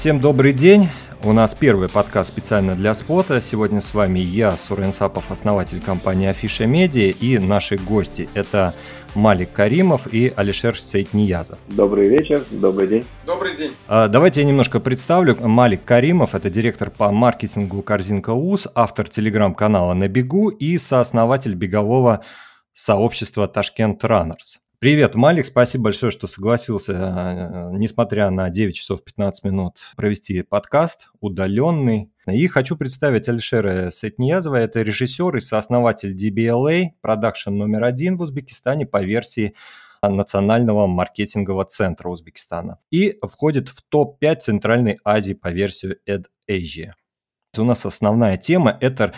Всем добрый день. У нас первый подкаст специально для Spot а. Сегодня с вами я, Сурен Сапов, основатель компании Афиша Медиа, и наши гости. Это Малик Каримов и Алишер Сейтниязов. Добрый вечер, добрый день. Добрый день. А, давайте я немножко представлю. Малик Каримов – это директор по маркетингу Корзинка УЗ, автор телеграм-канала «На бегу» и сооснователь бегового сообщества Tashkent Runners. Привет, Малик, спасибо большое, что согласился, э, несмотря на 9 часов 15 минут, провести подкаст удаленный. И хочу представить Алишера Сейтниязова, это режиссер и сооснователь DBLA, продакшн номер один в Узбекистане по версии Национального маркетингового центра Узбекистана. И входит в топ-5 Центральной Азии по версию AdAsia. У нас основная тема – это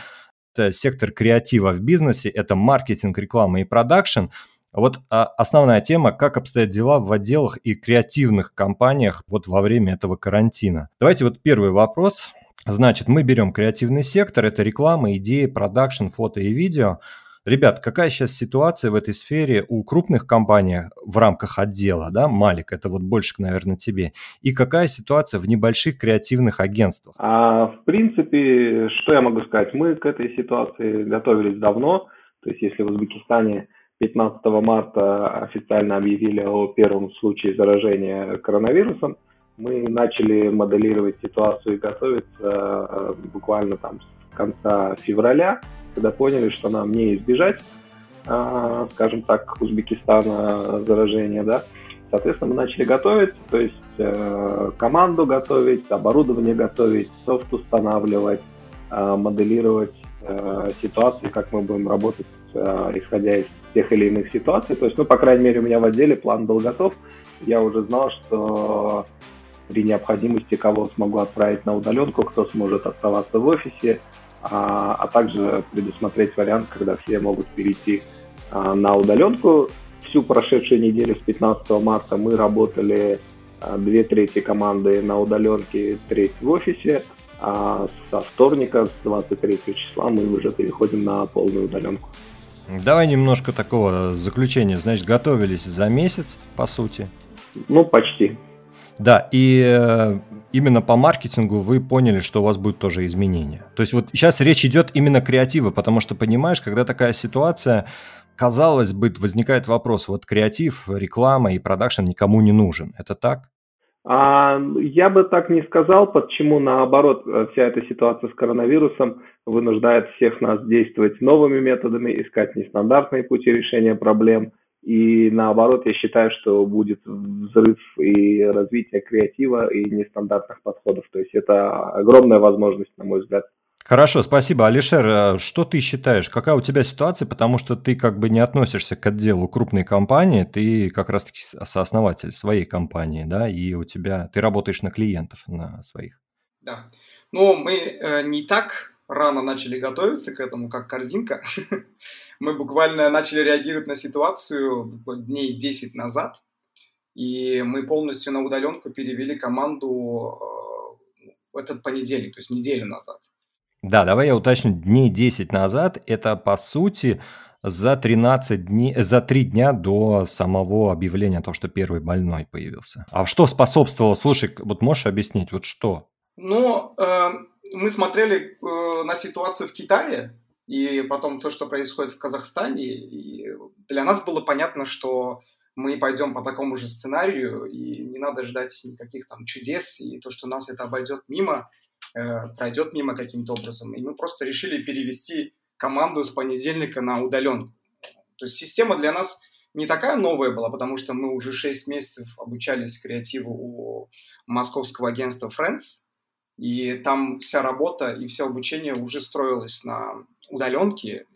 это сектор креатива в бизнесе, это маркетинг, реклама и продакшн – вот а, основная тема, как обстоят дела в отделах и креативных компаниях вот во время этого карантина. Давайте вот первый вопрос. Значит, мы берем креативный сектор, это реклама, идеи, продакшн, фото и видео. Ребят, какая сейчас ситуация в этой сфере у крупных компаний в рамках отдела, да, Малик, это вот больше, наверное, тебе, и какая ситуация в небольших креативных агентствах? А, в принципе, что я могу сказать, мы к этой ситуации готовились давно, то есть если в Узбекистане 15 марта официально объявили о первом случае заражения коронавирусом. Мы начали моделировать ситуацию и готовиться э, буквально там с конца февраля, когда поняли, что нам не избежать, э, скажем так, Узбекистана заражения, да. Соответственно, мы начали готовиться, то есть э, команду готовить, оборудование готовить, софт устанавливать, моделировать ситуации, как мы будем работать, исходя из тех или иных ситуаций. То есть, ну, по крайней мере, у меня в отделе план был готов. Я уже знал, что при необходимости кого смогу отправить на удаленку, кто сможет оставаться в офисе, а, а также предусмотреть вариант, когда все могут перейти а, на удаленку. Всю прошедшую неделю с 15 марта мы работали а, две трети команды на удаленке, треть в офисе, а со вторника, с 23 числа мы уже переходим на полную удаленку. Давай немножко такого заключения. Значит, готовились за месяц, по сути. Ну, почти. Да, и э, именно по маркетингу вы поняли, что у вас будут тоже изменения. То есть вот сейчас речь идет именно креатива, потому что понимаешь, когда такая ситуация, казалось бы, возникает вопрос, вот креатив, реклама и продакшн никому не нужен. Это так? А, я бы так не сказал, почему наоборот э, вся эта ситуация с коронавирусом вынуждает всех нас действовать новыми методами, искать нестандартные пути решения проблем. И наоборот, я считаю, что будет взрыв и развитие креатива и нестандартных подходов. То есть это огромная возможность, на мой взгляд. Хорошо, спасибо. Алишер, э, что ты считаешь, какая у тебя ситуация, потому что ты как бы не относишься к отделу крупной компании, ты как раз-таки сооснователь своей компании, да, и у тебя, ты работаешь на клиентов, на своих. Да, ну мы э, не так рано начали готовиться к этому, как корзинка. мы буквально начали реагировать на ситуацию дней 10 назад, и мы полностью на удаленку перевели команду э, в этот понедельник, то есть неделю назад. Да, давай я уточню, дней 10 назад это по сути за 13 дней, за 3 дня до самого объявления о том, что первый больной появился. А что способствовало? Слушай, вот можешь объяснить, вот что? Ну, э, мы смотрели э, на ситуацию в Китае, и потом то, что происходит в Казахстане, и для нас было понятно, что мы пойдем по такому же сценарию, и не надо ждать никаких там чудес, и то, что нас это обойдет мимо – пройдет мимо каким-то образом. И мы просто решили перевести команду с понедельника на удаленку. То есть система для нас не такая новая была, потому что мы уже 6 месяцев обучались креативу у московского агентства Friends, и там вся работа и все обучение уже строилось на удаленке,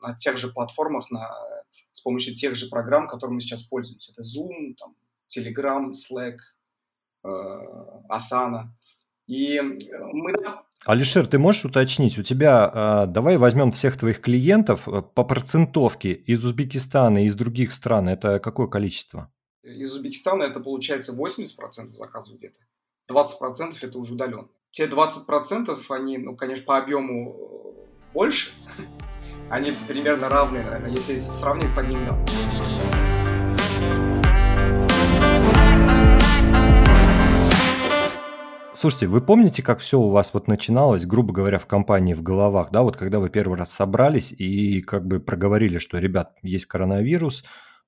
на тех же платформах, на, с помощью тех же программ, которыми мы сейчас пользуемся. Это Zoom, там, Telegram, Slack, э, Asana. И э, мы... Алишер, ты можешь уточнить, у тебя, а, давай возьмем всех твоих клиентов э, по процентовке из Узбекистана и из других стран, это какое количество? Из Узбекистана это получается 80% заказов где-то, 20% это уже удаленно. Те 20% они, ну, конечно, по объему э, больше, они примерно равны, наверное, если сравнивать по деньгам. Слушайте, вы помните, как все у вас вот начиналось, грубо говоря, в компании в головах, да, вот когда вы первый раз собрались и как бы проговорили, что, ребят, есть коронавирус,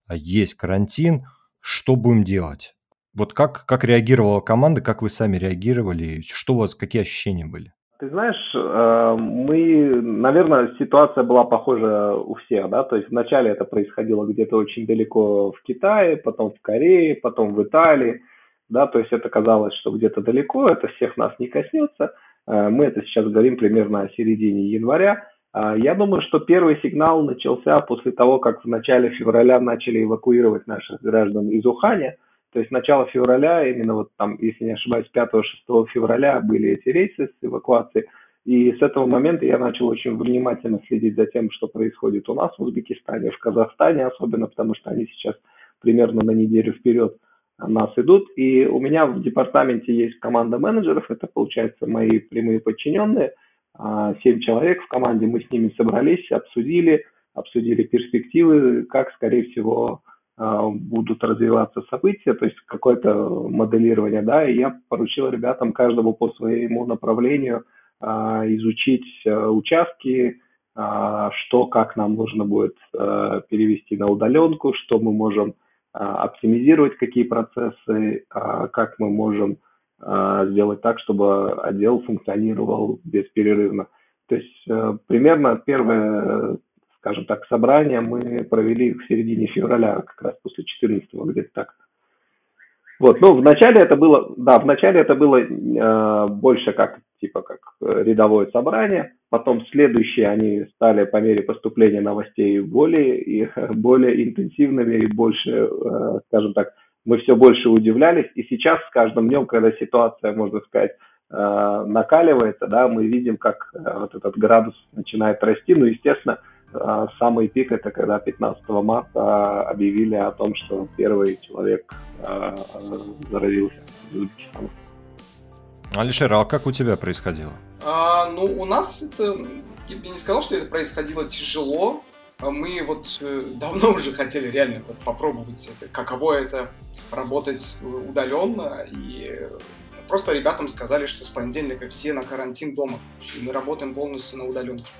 а есть карантин, что будем делать? Вот как, как реагировала команда, как вы сами реагировали, что у вас, какие ощущения были? Ты знаешь, э, мы, наверное, ситуация была похожа у всех, да, то есть вначале это происходило где-то очень далеко в Китае, потом в Корее, потом в Италии, да, то есть это казалось, что где-то далеко, это всех нас не коснется. Э, мы это сейчас говорим примерно о середине января. А я думаю, что первый сигнал начался после того, как в начале февраля начали эвакуировать наших граждан из Уханя. То есть начало февраля, именно вот там, если не ошибаюсь, 5-6 февраля были эти рейсы с эвакуацией. И с этого момента я начал очень внимательно следить за тем, что происходит у нас в Узбекистане, в Казахстане особенно, потому что они сейчас примерно на неделю вперед нас идут. И у меня в департаменте есть команда менеджеров, это, получается, мои прямые подчиненные, а, семь человек в команде, мы с ними собрались, обсудили, обсудили перспективы, как, скорее всего, а, будут развиваться события, то есть какое-то моделирование, да, и я поручил ребятам каждому по своему направлению а, изучить участки, что, как нам нужно будет перевести на удаленку, что мы можем оптимизировать, какие процессы, как мы можем сделать так, чтобы отдел функционировал бесперерывно. То есть примерно первое скажем так, собрания мы провели в середине февраля, как раз после 14-го, где-то так. Вот, ну, вначале это было, да, вначале это было э, больше как, типа, как рядовое собрание, потом следующие они стали по мере поступления новостей более, и, более интенсивными и больше, э, скажем так, мы все больше удивлялись, и сейчас с каждым днем, когда ситуация, можно сказать, э, накаливается, да, мы видим, как э, вот этот градус начинает расти, ну, естественно, самый пик это когда 15 марта объявили о том, что первый человек заразился. в Узбекистане. Алишер, а как у тебя происходило? А, ну, у нас это... Я бы не сказал, что это происходило тяжело. А мы вот э, давно уже хотели реально попробовать это, каково это работать удаленно. И просто ребятам сказали, что с понедельника все на карантин дома. И мы работаем полностью на удаленке.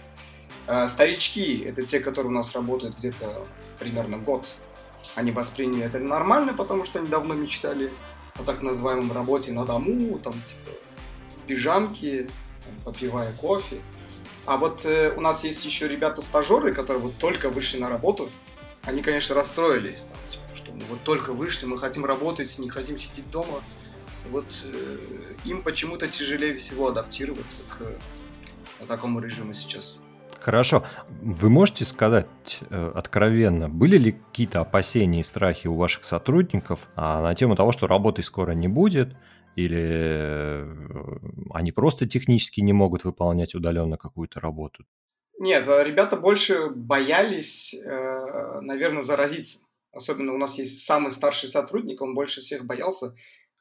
А, старички, это те, которые у нас работают где-то примерно год, они восприняли это нормально, потому что они давно мечтали о так называемом работе на дому, там, типа, пижамки, попивая кофе. А вот э, у нас есть еще ребята-стажеры, которые вот только вышли на работу. Они, конечно, расстроились, там, типа, что мы вот только вышли, мы хотим работать, не хотим сидеть дома. Вот э, им почему-то тяжелее всего адаптироваться к такому режиму сейчас. Хорошо. Вы можете сказать э, откровенно, были ли какие-то опасения и страхи у ваших сотрудников а, на тему того, что работы скоро не будет, или э, они просто технически не могут выполнять удаленно какую-то работу? Нет, э, ребята больше боялись, э, наверное, заразиться. Особенно у нас есть самый старший сотрудник, он больше всех боялся.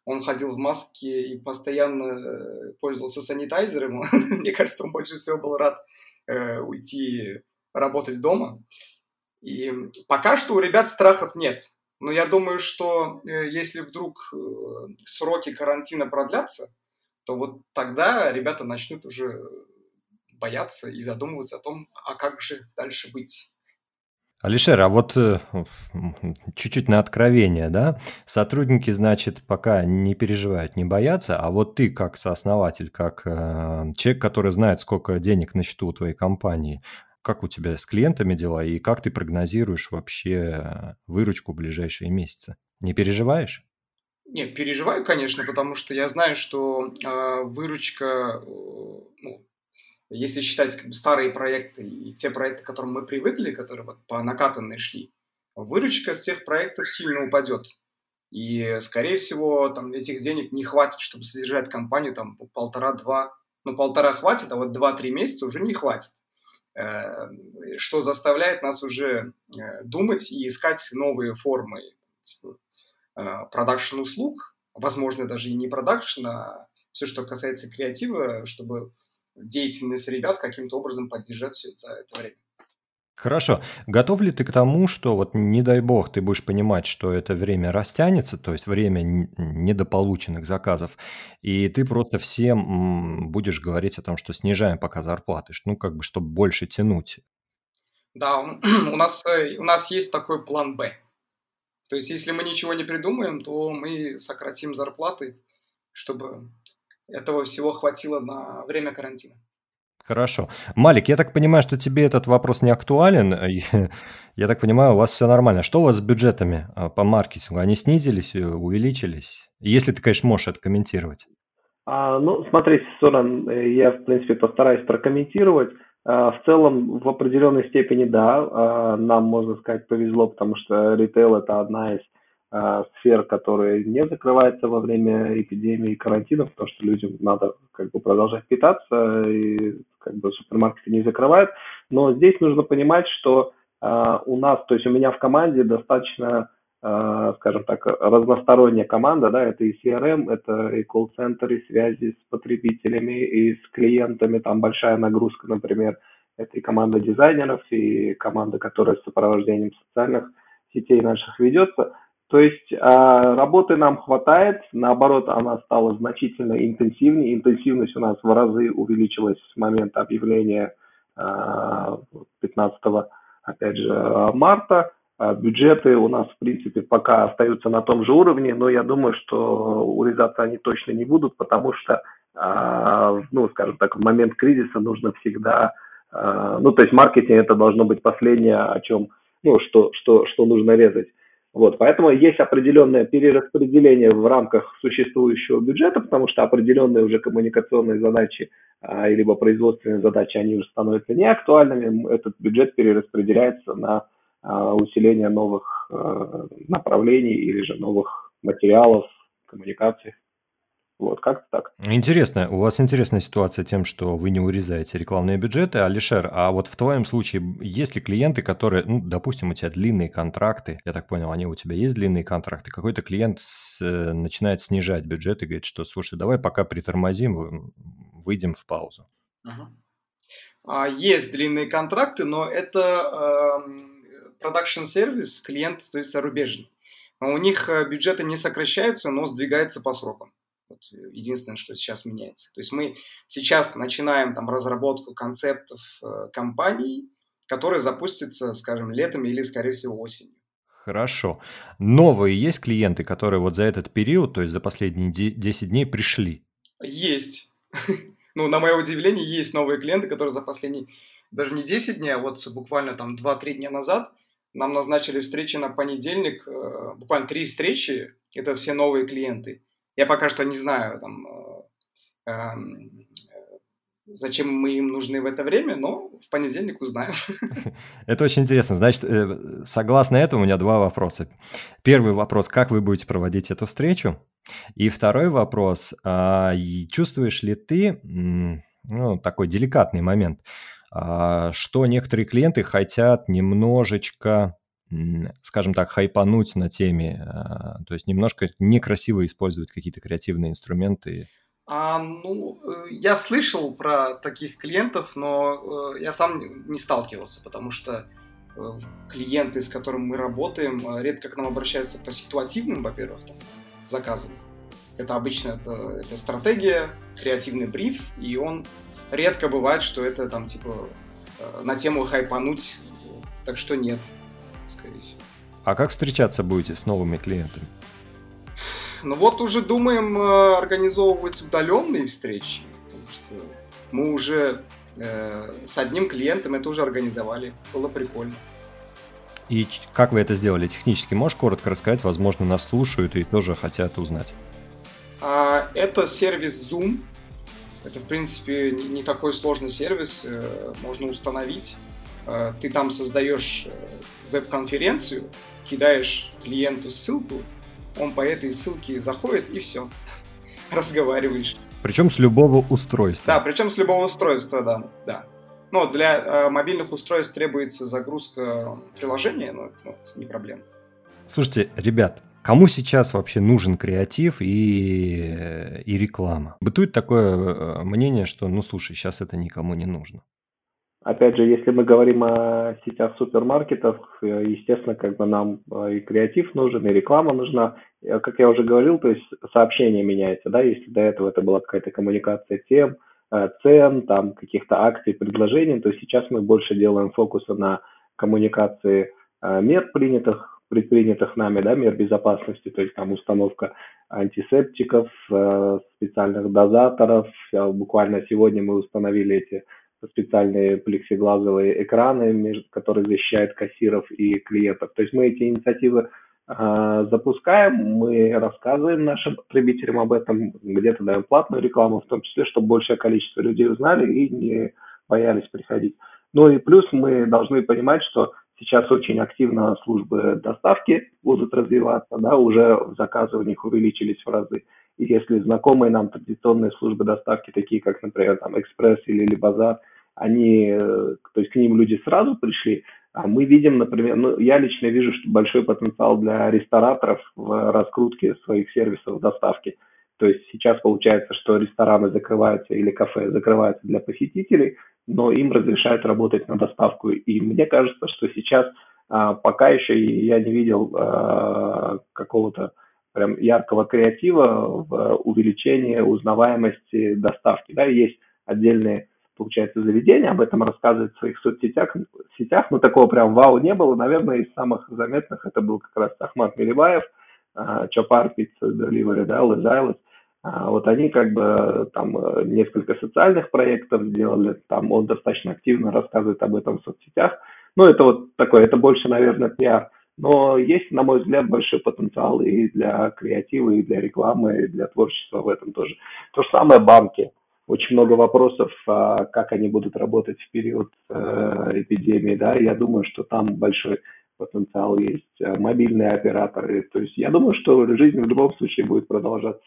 Он ходил в маске и постоянно э, пользовался санитайзером. Мне кажется, он больше всего был рад э, уйти работать дома. И пока что у ребят страхов нет. Но я думаю, что э, если вдруг э, сроки карантина продлятся, то вот тогда ребята начнут уже бояться и задумываться о том, а как же дальше быть. Алишер, а вот э, чуть-чуть на откровение, да? Сотрудники, значит, пока не переживают, не боятся, а вот ты как сооснователь, как э, человек, который знает, сколько денег на счету у твоей компании, как у тебя с клиентами дела и как ты прогнозируешь вообще выручку в ближайшие месяцы? Не переживаешь? Нет, переживаю, конечно, потому что я знаю, что э, выручка, э, ну, если считать как бы, старые проекты и те проекты, к которым мы привыкли, которые вот по накатанной шли, выручка с тех проектов сильно упадет. И, скорее всего, там этих денег не хватит, чтобы содержать компанию там полтора-два. Ну, полтора хватит, а вот два-три месяца уже не хватит. Э, что заставляет нас уже э, думать и искать новые формы типа, э, продакшн услуг, возможно, даже и не продакшн, а все, что касается креатива, чтобы деятельность ребят каким-то образом поддержать все это, это время. Хорошо. Готов ли ты к тому, что вот не дай бог ты будешь понимать, что это время растянется, то есть время недополученных заказов, и ты просто всем будешь говорить о том, что снижаем пока зарплаты, ну как бы, чтобы больше тянуть. Да, у нас, э, у нас есть такой план «Б». То есть если мы ничего не придумаем, то мы сократим зарплаты, чтобы этого всего хватило на время карантина. Хорошо. Малик, я так понимаю, что тебе этот вопрос не актуален. Я так понимаю, у вас все нормально. Что у вас с бюджетами а, по маркетингу? Они снизились, э, увеличились? Если ты, конечно, можешь это комментировать. А, ну, смотрите, Соран, э, я, в принципе, постараюсь прокомментировать. А, в целом, в определенной степени, да, а, нам, можно сказать, повезло, потому что ритейл – это одна из сфер, которые не закрываются во время эпидемии и карантина, потому что людям надо как бы продолжать питаться, и как бы супермаркеты не закрывают. Но здесь нужно понимать, что э, у нас, то есть у меня в команде достаточно, э, скажем так, разносторонняя команда, да, это и CRM, это и колл-центр, и связи с потребителями, и с клиентами, там большая нагрузка, например, это и команда дизайнеров, и команда, которая с сопровождением социальных сетей наших ведется – то есть а, работы нам хватает, наоборот, она стала значительно интенсивнее. Интенсивность у нас в разы увеличилась с момента объявления 15 а, опять же, марта. А, бюджеты у нас, в принципе, пока остаются на том же уровне, но я думаю, что урезаться они точно не будут, потому что, ну, скажем так, в момент кризиса нужно всегда, ну, то есть маркетинг это должно быть последнее, о чем, ну, что, что, что нужно резать. Вот, поэтому есть определенное перераспределение в рамках существующего бюджета, потому что определенные уже коммуникационные задачи а, либо производственные задачи, они уже становятся неактуальными. Этот бюджет перераспределяется на а, усиление новых а, направлений или же новых материалов, коммуникаций. Вот, как-то так. Интересно, у вас интересная ситуация тем, что вы не урезаете рекламные бюджеты. Алишер, а вот в твоем случае есть ли клиенты, которые, ну, допустим, у тебя длинные контракты, я так понял, они у тебя есть длинные контракты, какой-то клиент с, э, начинает снижать бюджет и говорит, что, слушай, давай пока притормозим, выйдем в паузу. Uh-huh. Есть длинные контракты, но это э, production service, клиент, то есть зарубежный. У них э, бюджеты не сокращаются, но сдвигаются по срокам. Вот единственное, что сейчас меняется. То есть мы сейчас начинаем там разработку концептов э, компаний, которые запустятся, скажем, летом или, скорее всего, осенью. Хорошо. Новые есть клиенты, которые вот за этот период, то есть за последние 10 дней пришли? Есть. Ну, на мое удивление, есть новые клиенты, которые за последние, даже не 10 дней, а вот буквально там 2-3 дня назад нам назначили встречи на понедельник, э, буквально три встречи, это все новые клиенты. Я пока что не знаю, там, э, эм, зачем мы им нужны в это время, но в понедельник узнаем. Это очень интересно. Значит, э, согласно этому у меня два вопроса. Первый вопрос, как вы будете проводить эту встречу? И второй вопрос, а, чувствуешь ли ты, ну, такой деликатный момент, а, что некоторые клиенты хотят немножечко скажем так, хайпануть на теме, а, то есть немножко некрасиво использовать какие-то креативные инструменты? А, ну, э, я слышал про таких клиентов, но э, я сам не сталкивался, потому что э, клиенты, с которыми мы работаем, редко к нам обращаются по ситуативным, во-первых, там, заказам. Это обычно это, это стратегия, креативный бриф, и он редко бывает, что это там типа на тему хайпануть, так что нет. А как встречаться будете с новыми клиентами? Ну вот уже думаем э, организовывать удаленные встречи, потому что мы уже э, с одним клиентом это уже организовали, было прикольно. И как вы это сделали технически? Можешь коротко рассказать? Возможно, нас слушают и тоже хотят узнать. А, это сервис Zoom. Это, в принципе, не, не такой сложный сервис. Э, можно установить. Э, ты там создаешь э, веб-конференцию, кидаешь клиенту ссылку, он по этой ссылке заходит и все, разговариваешь. Причем с любого устройства. Да, причем с любого устройства, да, да. Но для э, мобильных устройств требуется загрузка приложения, но ну, это не проблема. Слушайте, ребят, кому сейчас вообще нужен креатив и, и реклама? Бытует такое мнение, что, ну слушай, сейчас это никому не нужно. Опять же, если мы говорим о сетях супермаркетов, э, естественно, как бы нам э, и креатив нужен, и реклама нужна. Э, как я уже говорил, то есть сообщение меняется, да, если до этого это была какая-то коммуникация тем, цен, там каких-то акций, предложений, то сейчас мы больше делаем фокуса на коммуникации мер принятых, предпринятых нами, да, мер безопасности, то есть там установка антисептиков, специальных дозаторов. Буквально сегодня мы установили эти специальные плексиглазовые экраны, которые защищают кассиров и клиентов. То есть мы эти инициативы э, запускаем, мы рассказываем нашим потребителям об этом, где-то даем платную рекламу, в том числе, чтобы большее количество людей узнали и не боялись приходить. Ну и плюс мы должны понимать, что сейчас очень активно службы доставки будут развиваться, да, уже заказы у них увеличились в разы. И если знакомые нам традиционные службы доставки, такие как, например, там Экспресс или Либазар, они, э, то есть к ним люди сразу пришли, а мы видим, например, ну, я лично вижу, что большой потенциал для рестораторов в раскрутке своих сервисов доставки. То есть сейчас получается, что рестораны закрываются или кафе закрываются для посетителей, но им разрешают работать на доставку. И мне кажется, что сейчас а, пока еще я не видел а, какого-то прям яркого креатива в увеличении узнаваемости доставки. Да, есть отдельные, получается, заведения, об этом рассказывают в своих соцсетях, сетях, но такого прям вау не было. Наверное, из самых заметных это был как раз Ахмат Мелибаев, Чопар Пицца Деливери, да, Лезайлес. Вот они как бы там э, несколько социальных проектов сделали, там он достаточно активно рассказывает об этом в соцсетях. Ну, это вот такое, это больше, наверное, пиар но есть, на мой взгляд, большой потенциал и для креатива, и для рекламы, и для творчества в этом тоже. То же самое банки. Очень много вопросов, а, как они будут работать в период э, эпидемии. Да? Я думаю, что там большой потенциал есть. А, мобильные операторы. То есть я думаю, что жизнь в любом случае будет продолжаться.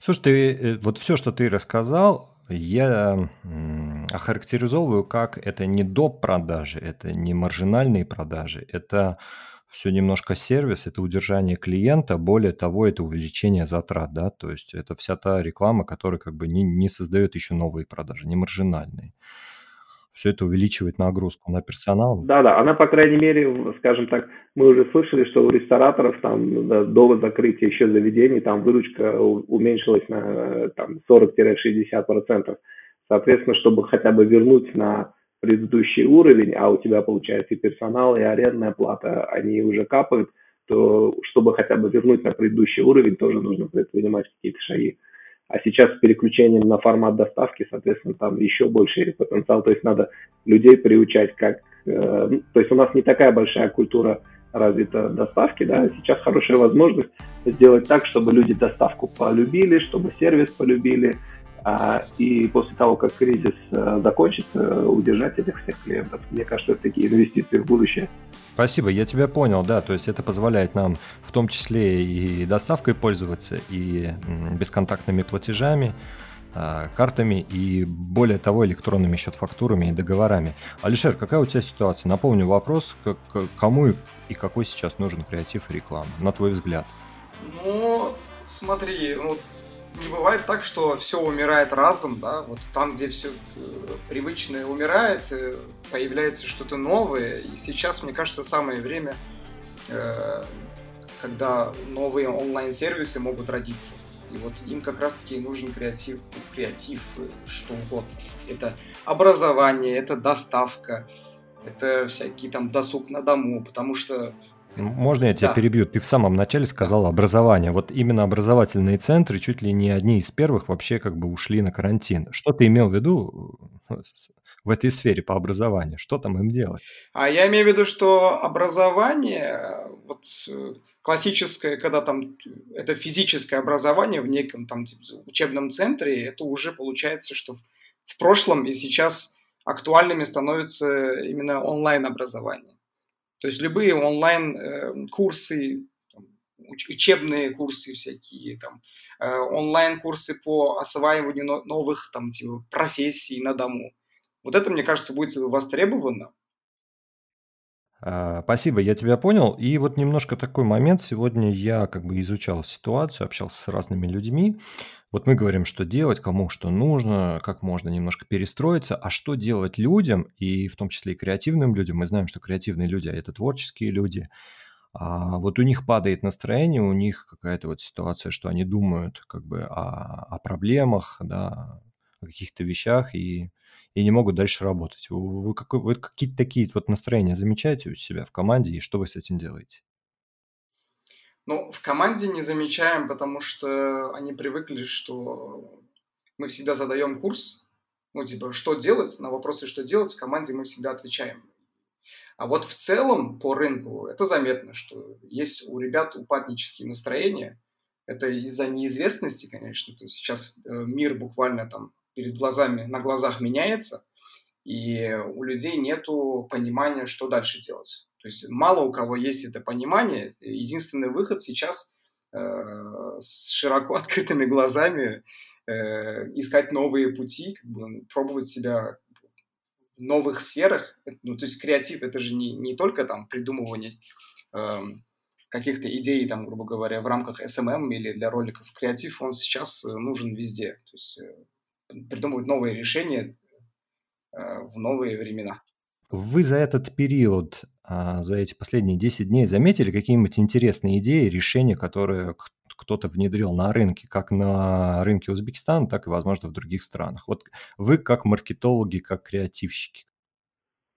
Слушай, ты, э, вот все, что ты рассказал, я охарактеризовываю как это не доп. продажи, это не маржинальные продажи, это все немножко сервис, это удержание клиента, более того, это увеличение затрат, да, то есть это вся та реклама, которая как бы не, не создает еще новые продажи, не маржинальные. Все это увеличивает нагрузку на персонал. Да, да, она, по крайней мере, скажем так, мы уже слышали, что у рестораторов там до закрытия еще заведений там выручка уменьшилась на там, 40-60%. Соответственно, чтобы хотя бы вернуть на предыдущий уровень, а у тебя получается и персонал, и арендная плата, они уже капают, то чтобы хотя бы вернуть на предыдущий уровень, тоже нужно предпринимать какие-то шаги. А сейчас с переключением на формат доставки, соответственно, там еще больше потенциал. То есть надо людей приучать как... Э, ну, то есть у нас не такая большая культура развита доставки, да, сейчас хорошая возможность сделать так, чтобы люди доставку полюбили, чтобы сервис полюбили, а, и после того, как кризис э, закончится, удержать этих всех клиентов. Мне кажется, это такие инвестиции в будущее. Спасибо, я тебя понял, да, то есть это позволяет нам в том числе и доставкой пользоваться, и бесконтактными платежами, а, картами и, более того, электронными счет-фактурами и договорами. Алишер, какая у тебя ситуация? Напомню вопрос, кому и какой сейчас нужен креатив и реклама, на твой взгляд? Ну, смотри, ну, не бывает так, что все умирает разом, да, вот там, где все э, привычное умирает, э, появляется что-то новое, и сейчас, мне кажется, самое время, э, когда новые онлайн-сервисы могут родиться. И вот им как раз-таки нужен креатив, креатив, что угодно. Это образование, это доставка, это всякий там досуг на дому, потому что можно я тебя да. перебью? Ты в самом начале сказал образование. Вот именно образовательные центры чуть ли не одни из первых вообще как бы ушли на карантин. Что ты имел в виду э, в этой сфере по образованию? Что там им делать? А я имею в виду, что образование, вот э, классическое, когда там это физическое образование в неком там учебном центре, это уже получается, что в, в прошлом и сейчас актуальными становится именно онлайн-образование. То есть любые онлайн-курсы, э, учебные курсы всякие, там, э, онлайн-курсы по осваиванию новых там, типа, профессий на дому. Вот это, мне кажется, будет востребовано. А, спасибо, я тебя понял. И вот немножко такой момент. Сегодня я как бы изучал ситуацию, общался с разными людьми. Вот мы говорим, что делать, кому что нужно, как можно немножко перестроиться, а что делать людям, и в том числе и креативным людям. Мы знаем, что креативные люди – это творческие люди. А вот у них падает настроение, у них какая-то вот ситуация, что они думают как бы о, о проблемах, да, о каких-то вещах, и и не могут дальше работать. Вы, какой, вы какие-то такие вот настроения замечаете у себя в команде, и что вы с этим делаете? Ну, в команде не замечаем, потому что они привыкли, что мы всегда задаем курс, ну, типа, что делать, на вопросы, что делать, в команде мы всегда отвечаем. А вот в целом по рынку это заметно, что есть у ребят упаднические настроения. Это из-за неизвестности, конечно. То есть сейчас э, мир буквально там перед глазами, на глазах меняется, и у людей нету понимания, что дальше делать. То есть мало у кого есть это понимание. Единственный выход сейчас э, с широко открытыми глазами э, искать новые пути, как бы, пробовать себя в новых сферах. Ну, то есть креатив это же не, не только там придумывание э, каких-то идей, там, грубо говоря, в рамках SMM или для роликов. Креатив, он сейчас э, нужен везде. То есть придумывать новые решения э, в новые времена. Вы за этот период, а, за эти последние 10 дней заметили какие-нибудь интересные идеи, решения, которые кто-то внедрил на рынке, как на рынке Узбекистана, так и, возможно, в других странах? Вот вы как маркетологи, как креативщики.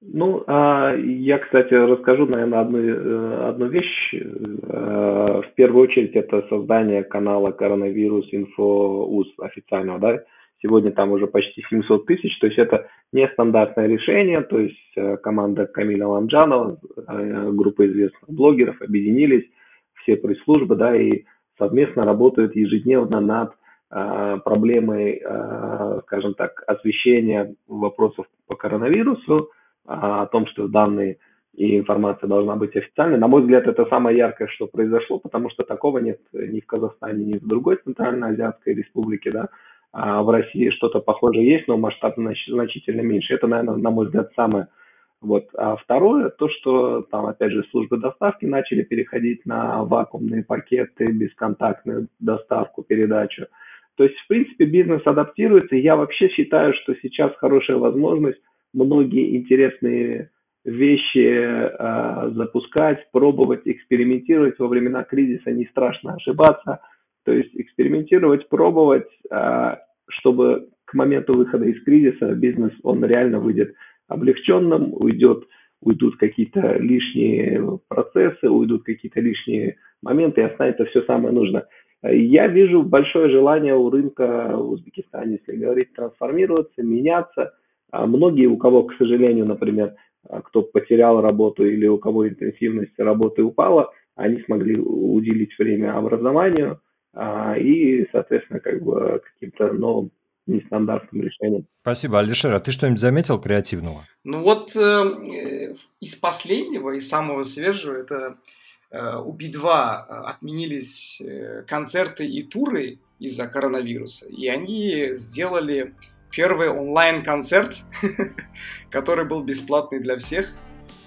Ну, а я, кстати, расскажу, наверное, одну, э, одну вещь. Э, в первую очередь, это создание канала коронавирус инфо УЗ официального, да, Сегодня там уже почти 700 тысяч, то есть это нестандартное решение, то есть э, команда Камиля Ламджанова, э, группа известных блогеров объединились, все пресс-службы, да, и совместно работают ежедневно над э, проблемой, скажем так, освещения вопросов по коронавирусу, о том, что данные и информация должна быть официальной. На мой взгляд, это самое яркое, что произошло, потому что такого нет ни в Казахстане, ни в другой Центральноазиатской республике, да, а в России что-то похожее есть, но масштаб значительно меньше. Это, наверное, на мой взгляд, самое. Вот. А второе, то, что там, опять же, службы доставки начали переходить на вакуумные пакеты, бесконтактную доставку, передачу. То есть, в принципе, бизнес адаптируется. Я вообще считаю, что сейчас хорошая возможность многие интересные вещи э, запускать, пробовать, экспериментировать во времена кризиса. Не страшно ошибаться – то есть экспериментировать, пробовать, а, чтобы к моменту выхода из кризиса бизнес, он реально выйдет облегченным, уйдет, уйдут какие-то лишние процессы, уйдут какие-то лишние моменты, и останется все самое нужное. Я вижу большое желание у рынка в Узбекистане, если говорить, трансформироваться, меняться. А многие, у кого, к сожалению, например, а, кто потерял работу или у кого интенсивность работы упала, они смогли уделить время образованию, и, соответственно, как бы каким-то новым нестандартным решением. Спасибо, Алишер. А ты что-нибудь заметил креативного? Ну вот э, из последнего, из самого свежего, это э, у Би-2 отменились э, концерты и туры из-за коронавируса, и они сделали первый онлайн-концерт, который был бесплатный для всех.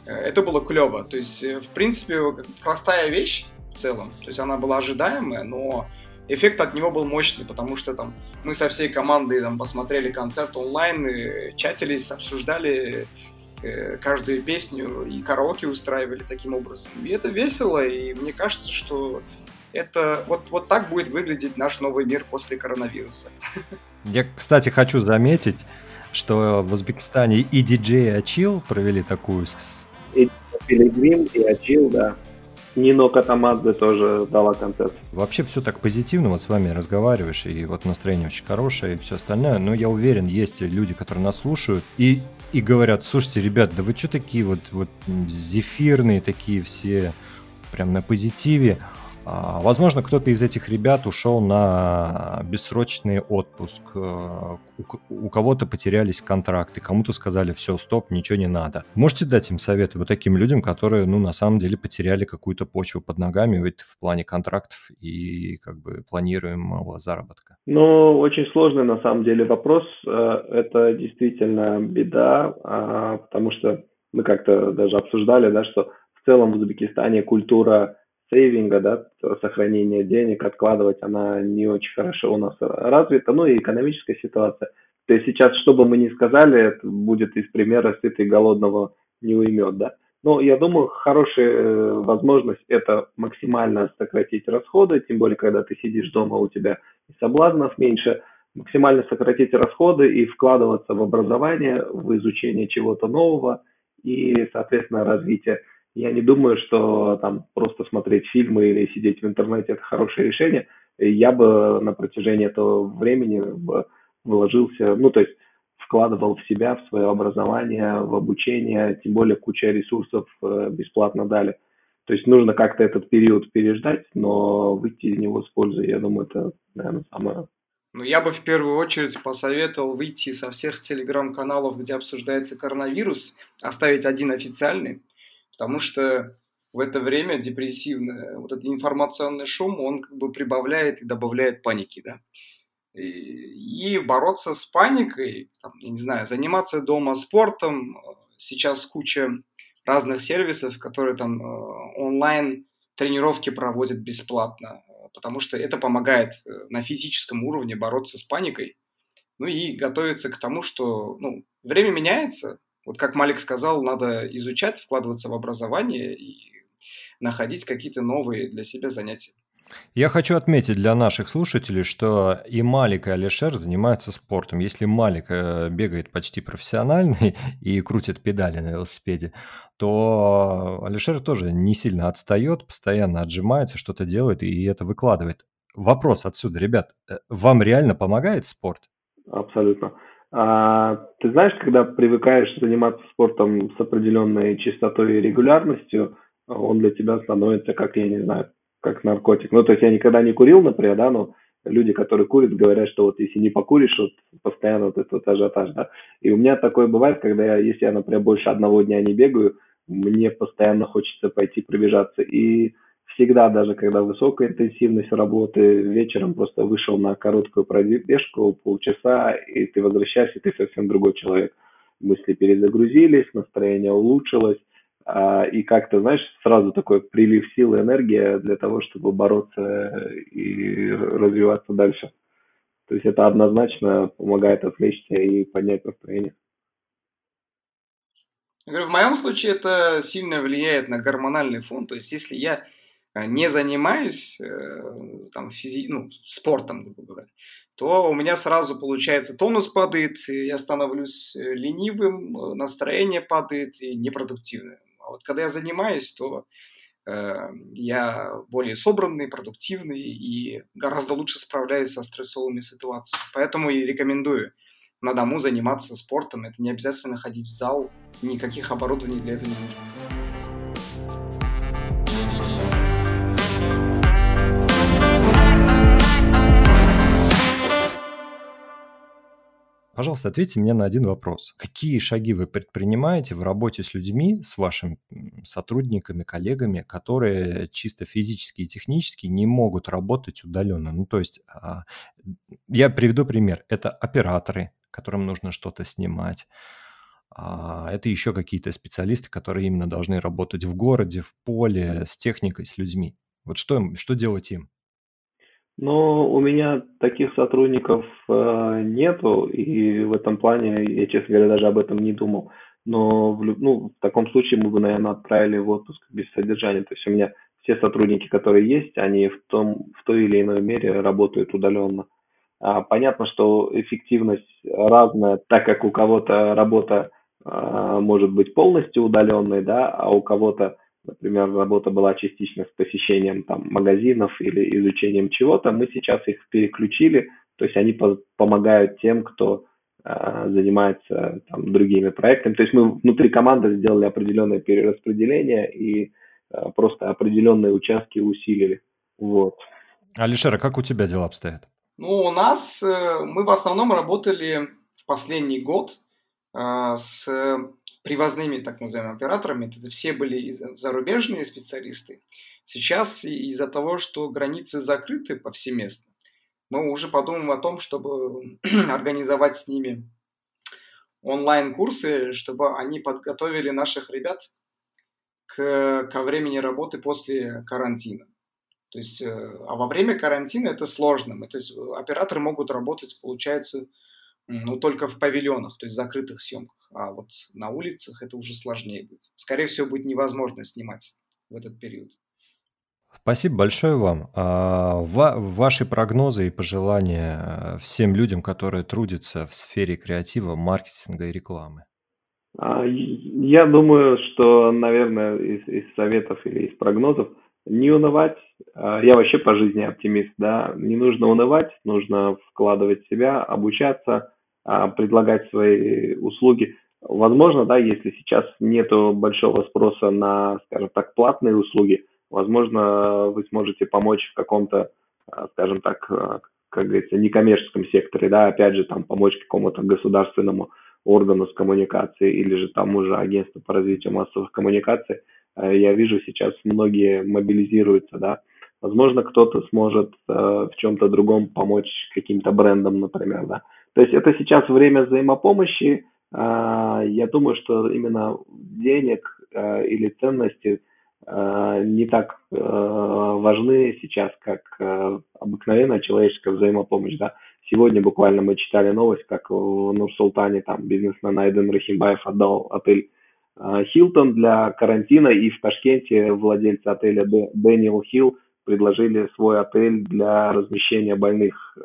Э, это было клево. То есть, э, в принципе, простая вещь, в целом. То есть она была ожидаемая, но эффект от него был мощный, потому что там мы со всей командой там посмотрели концерт онлайн, и чатились, обсуждали э, каждую песню и караоке устраивали таким образом. И это весело, и мне кажется, что это вот, вот так будет выглядеть наш новый мир после коронавируса. Я, кстати, хочу заметить, что в Узбекистане и диджей, и Ачил провели такую... И Пилигрим, и Ачил, да. Нино Катамадзе тоже дала концерт. Вообще все так позитивно, вот с вами разговариваешь, и вот настроение очень хорошее, и все остальное, но я уверен, есть люди, которые нас слушают, и, и говорят, слушайте, ребят, да вы что такие вот, вот зефирные такие все, прям на позитиве, возможно, кто-то из этих ребят ушел на бессрочный отпуск, э, у кого-то потерялись контракты, кому-то сказали, все, стоп, ничего не надо. Можете дать им советы вот таким людям, которые, ну, на самом деле потеряли какую-то почву под ногами в плане контрактов и как бы планируемого заработка? Ну, очень сложный на самом деле вопрос. Э, это действительно беда, а, потому что мы как-то даже обсуждали, да, что в целом в Узбекистане культура сейвинга, да, сохранения денег, откладывать, она не очень хорошо у нас развита, ну и экономическая ситуация. То есть сейчас, что бы мы ни сказали, это будет из примера сытый голодного не уймет, да. Но я думаю, хорошая э, возможность это максимально сократить расходы, тем более, когда ты сидишь дома, у тебя соблазнов меньше, максимально сократить расходы и вкладываться в образование, в изучение чего-то нового и, соответственно, развитие. Я не думаю, что там просто смотреть фильмы или сидеть в интернете это хорошее решение. Я бы на протяжении этого времени вложился, ну, то есть вкладывал в себя, в свое образование, в обучение, тем более куча ресурсов э, бесплатно дали. То есть нужно как-то этот период переждать, но выйти из него с пользой, я думаю, это, наверное, самое ну, я бы в первую очередь посоветовал выйти со всех телеграм-каналов, где обсуждается коронавирус, оставить один официальный, потому что в это время депрессивный вот этот информационный шум, он как бы прибавляет и добавляет паники, да. И, и бороться с паникой, там, я не знаю, заниматься дома спортом, сейчас куча разных сервисов, которые там э, онлайн тренировки проводят бесплатно, потому что это помогает э, на физическом уровне бороться с паникой, ну и готовиться к тому, что ну, время меняется. Вот как Малик сказал, надо изучать, вкладываться в образование и находить какие-то новые для себя занятия. Я хочу отметить для наших слушателей, что и Малик, и Алишер занимаются спортом. Если Малик э, бегает почти профессиональный и крутит педали на велосипеде, то Алишер тоже не сильно отстает, постоянно отжимается, что-то делает и это выкладывает. Вопрос отсюда, ребят, э, вам реально помогает спорт? Абсолютно. А, ты знаешь, когда привыкаешь заниматься спортом с определенной частотой и регулярностью, он для тебя становится, как я не знаю, как наркотик. Ну, то есть я никогда не курил, например, да, но люди, которые курят, говорят, что вот если не покуришь, вот постоянно вот этот вот ажиотаж, да. И у меня такое бывает, когда я, если я, например, больше одного дня не бегаю, мне постоянно хочется пойти пробежаться. И всегда, даже когда высокая интенсивность работы, вечером просто вышел на короткую пробежку, полчаса, и ты возвращаешься, ты совсем другой человек. Мысли перезагрузились, настроение улучшилось, а, и как-то, знаешь, сразу такой прилив сил и энергии для того, чтобы бороться и развиваться дальше. То есть это однозначно помогает отвлечься и поднять настроение. Я говорю, в моем случае это сильно влияет на гормональный фон. То есть если я э, не занимаюсь э, там, физи... ну, спортом, грубо говоря, то у меня сразу получается тонус падает, я становлюсь э, ленивым, настроение падает и непродуктивным. А вот когда я занимаюсь, то э, я более собранный, продуктивный и гораздо лучше справляюсь со стрессовыми ситуациями. Поэтому и рекомендую на дому заниматься спортом. Это не обязательно ходить в зал, никаких оборудований для этого не нужно. Пожалуйста, ответьте мне на один вопрос. Какие шаги вы предпринимаете в работе с людьми, с вашими сотрудниками, коллегами, которые чисто физически и технически не могут работать удаленно? Ну, то есть, а, я приведу пример. Это операторы, которым нужно что-то снимать. А, это еще какие-то специалисты, которые именно должны работать в городе, в поле, с техникой, с людьми. Вот что, что делать им? Но у меня таких сотрудников э, нету, и в этом плане я, честно говоря, даже об этом не думал. Но в, ну, в таком случае мы бы, наверное, отправили в отпуск без содержания. То есть у меня все сотрудники, которые есть, они в, том, в той или иной мере работают удаленно. А, понятно, что эффективность разная, так как у кого-то работа а, может быть полностью удаленной, да, а у кого-то например, работа была частично с посещением там, магазинов или изучением чего-то, мы сейчас их переключили, то есть они по помогают тем, кто э, занимается там, другими проектами. То есть мы внутри команды сделали определенное перераспределение и э, просто определенные участки усилили. Вот. Алишера, как у тебя дела обстоят? Ну, у нас э, мы в основном работали в последний год с привозными, так называемыми, операторами, это все были зарубежные специалисты. Сейчас из-за того, что границы закрыты повсеместно, мы уже подумаем о том, чтобы организовать с ними онлайн-курсы, чтобы они подготовили наших ребят к, ко времени работы после карантина. То есть, э, а во время карантина это сложно. То есть операторы могут работать, получается, ну, только в павильонах, то есть закрытых съемках. А вот на улицах это уже сложнее будет. Скорее всего, будет невозможно снимать в этот период. Спасибо большое вам. А, ваши прогнозы и пожелания э, всем людям, которые трудятся в сфере креатива, маркетинга и рекламы. А, я думаю, что, наверное, из, из советов или из прогнозов не унывать. А, я вообще по жизни оптимист, да. Не нужно унывать, нужно вкладывать в себя, обучаться, предлагать свои услуги. Возможно, да, если сейчас нету большого спроса на, скажем так, платные услуги, Возможно, вы сможете помочь в каком-то, а, скажем так, а, как говорится, некоммерческом секторе, да, опять же, там помочь какому-то государственному органу с коммуникацией или же тому же агентству по развитию массовых коммуникаций. А, я вижу сейчас многие мобилизируются, да. Возможно, кто-то сможет в чем-то другом помочь каким-то брендам, например, да. То есть это сейчас время взаимопомощи. Я думаю, что именно денег или ценности – Э, не так важны сейчас, как обыкновенная человеческая взаимопомощь. Да? Сегодня буквально мы читали новость, как в Нур-Султане там бизнесмен Айден Рахимбаев отдал отель Хилтон для карантина, и в Ташкенте владельцы отеля Дэниел Хилл предложили свой отель для размещения больных,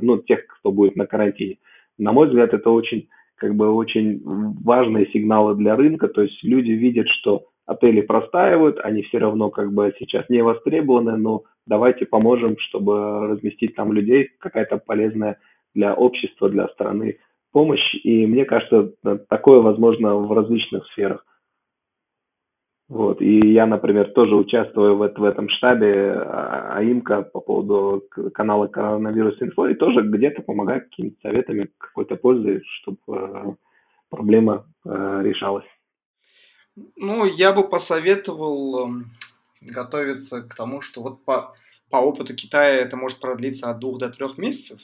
ну, тех, кто будет на карантине. На мой взгляд, это очень, как бы, очень важные сигналы для рынка, то есть люди видят, что отели простаивают, они все равно как бы сейчас не востребованы, но давайте поможем, чтобы разместить там людей, какая-то полезная для общества, для страны помощь. И мне кажется, такое возможно в различных сферах. Вот. И я, например, тоже участвую в, в этом штабе а, АИМКа по поводу канала Коронавирус Инфо и тоже где-то помогаю какими-то советами, какой-то пользой, чтобы э, проблема э, решалась. Ну, я бы посоветовал эм, готовиться к тому, что вот по, по опыту Китая это может продлиться от двух до трех месяцев.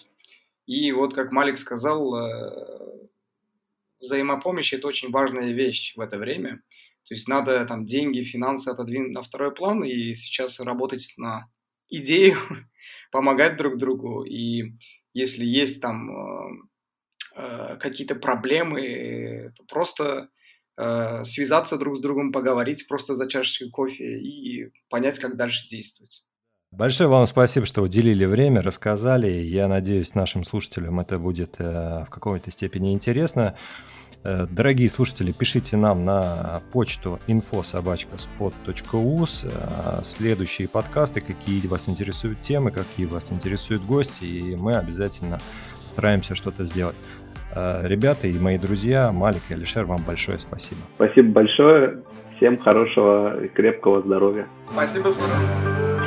И вот, как Малик сказал, э, взаимопомощь – это очень важная вещь в это время. То есть надо там деньги, финансы отодвинуть на второй план и сейчас работать на идею, помогать друг другу. И если есть там э, э, какие-то проблемы, то просто Э, связаться друг с другом, поговорить просто за чашечкой кофе и понять, как дальше действовать. Большое вам спасибо, что уделили время, рассказали. Я надеюсь, нашим слушателям это будет э, в какой-то степени интересно. Э, дорогие слушатели, пишите нам на почту info.spot.us следующие подкасты, какие вас интересуют темы, какие вас интересуют гости, и мы обязательно стараемся что-то сделать. Э, ребята и мои друзья, Малик и Алишер, вам большое спасибо. Спасибо большое. Всем хорошего и крепкого здоровья. Спасибо, Сурен.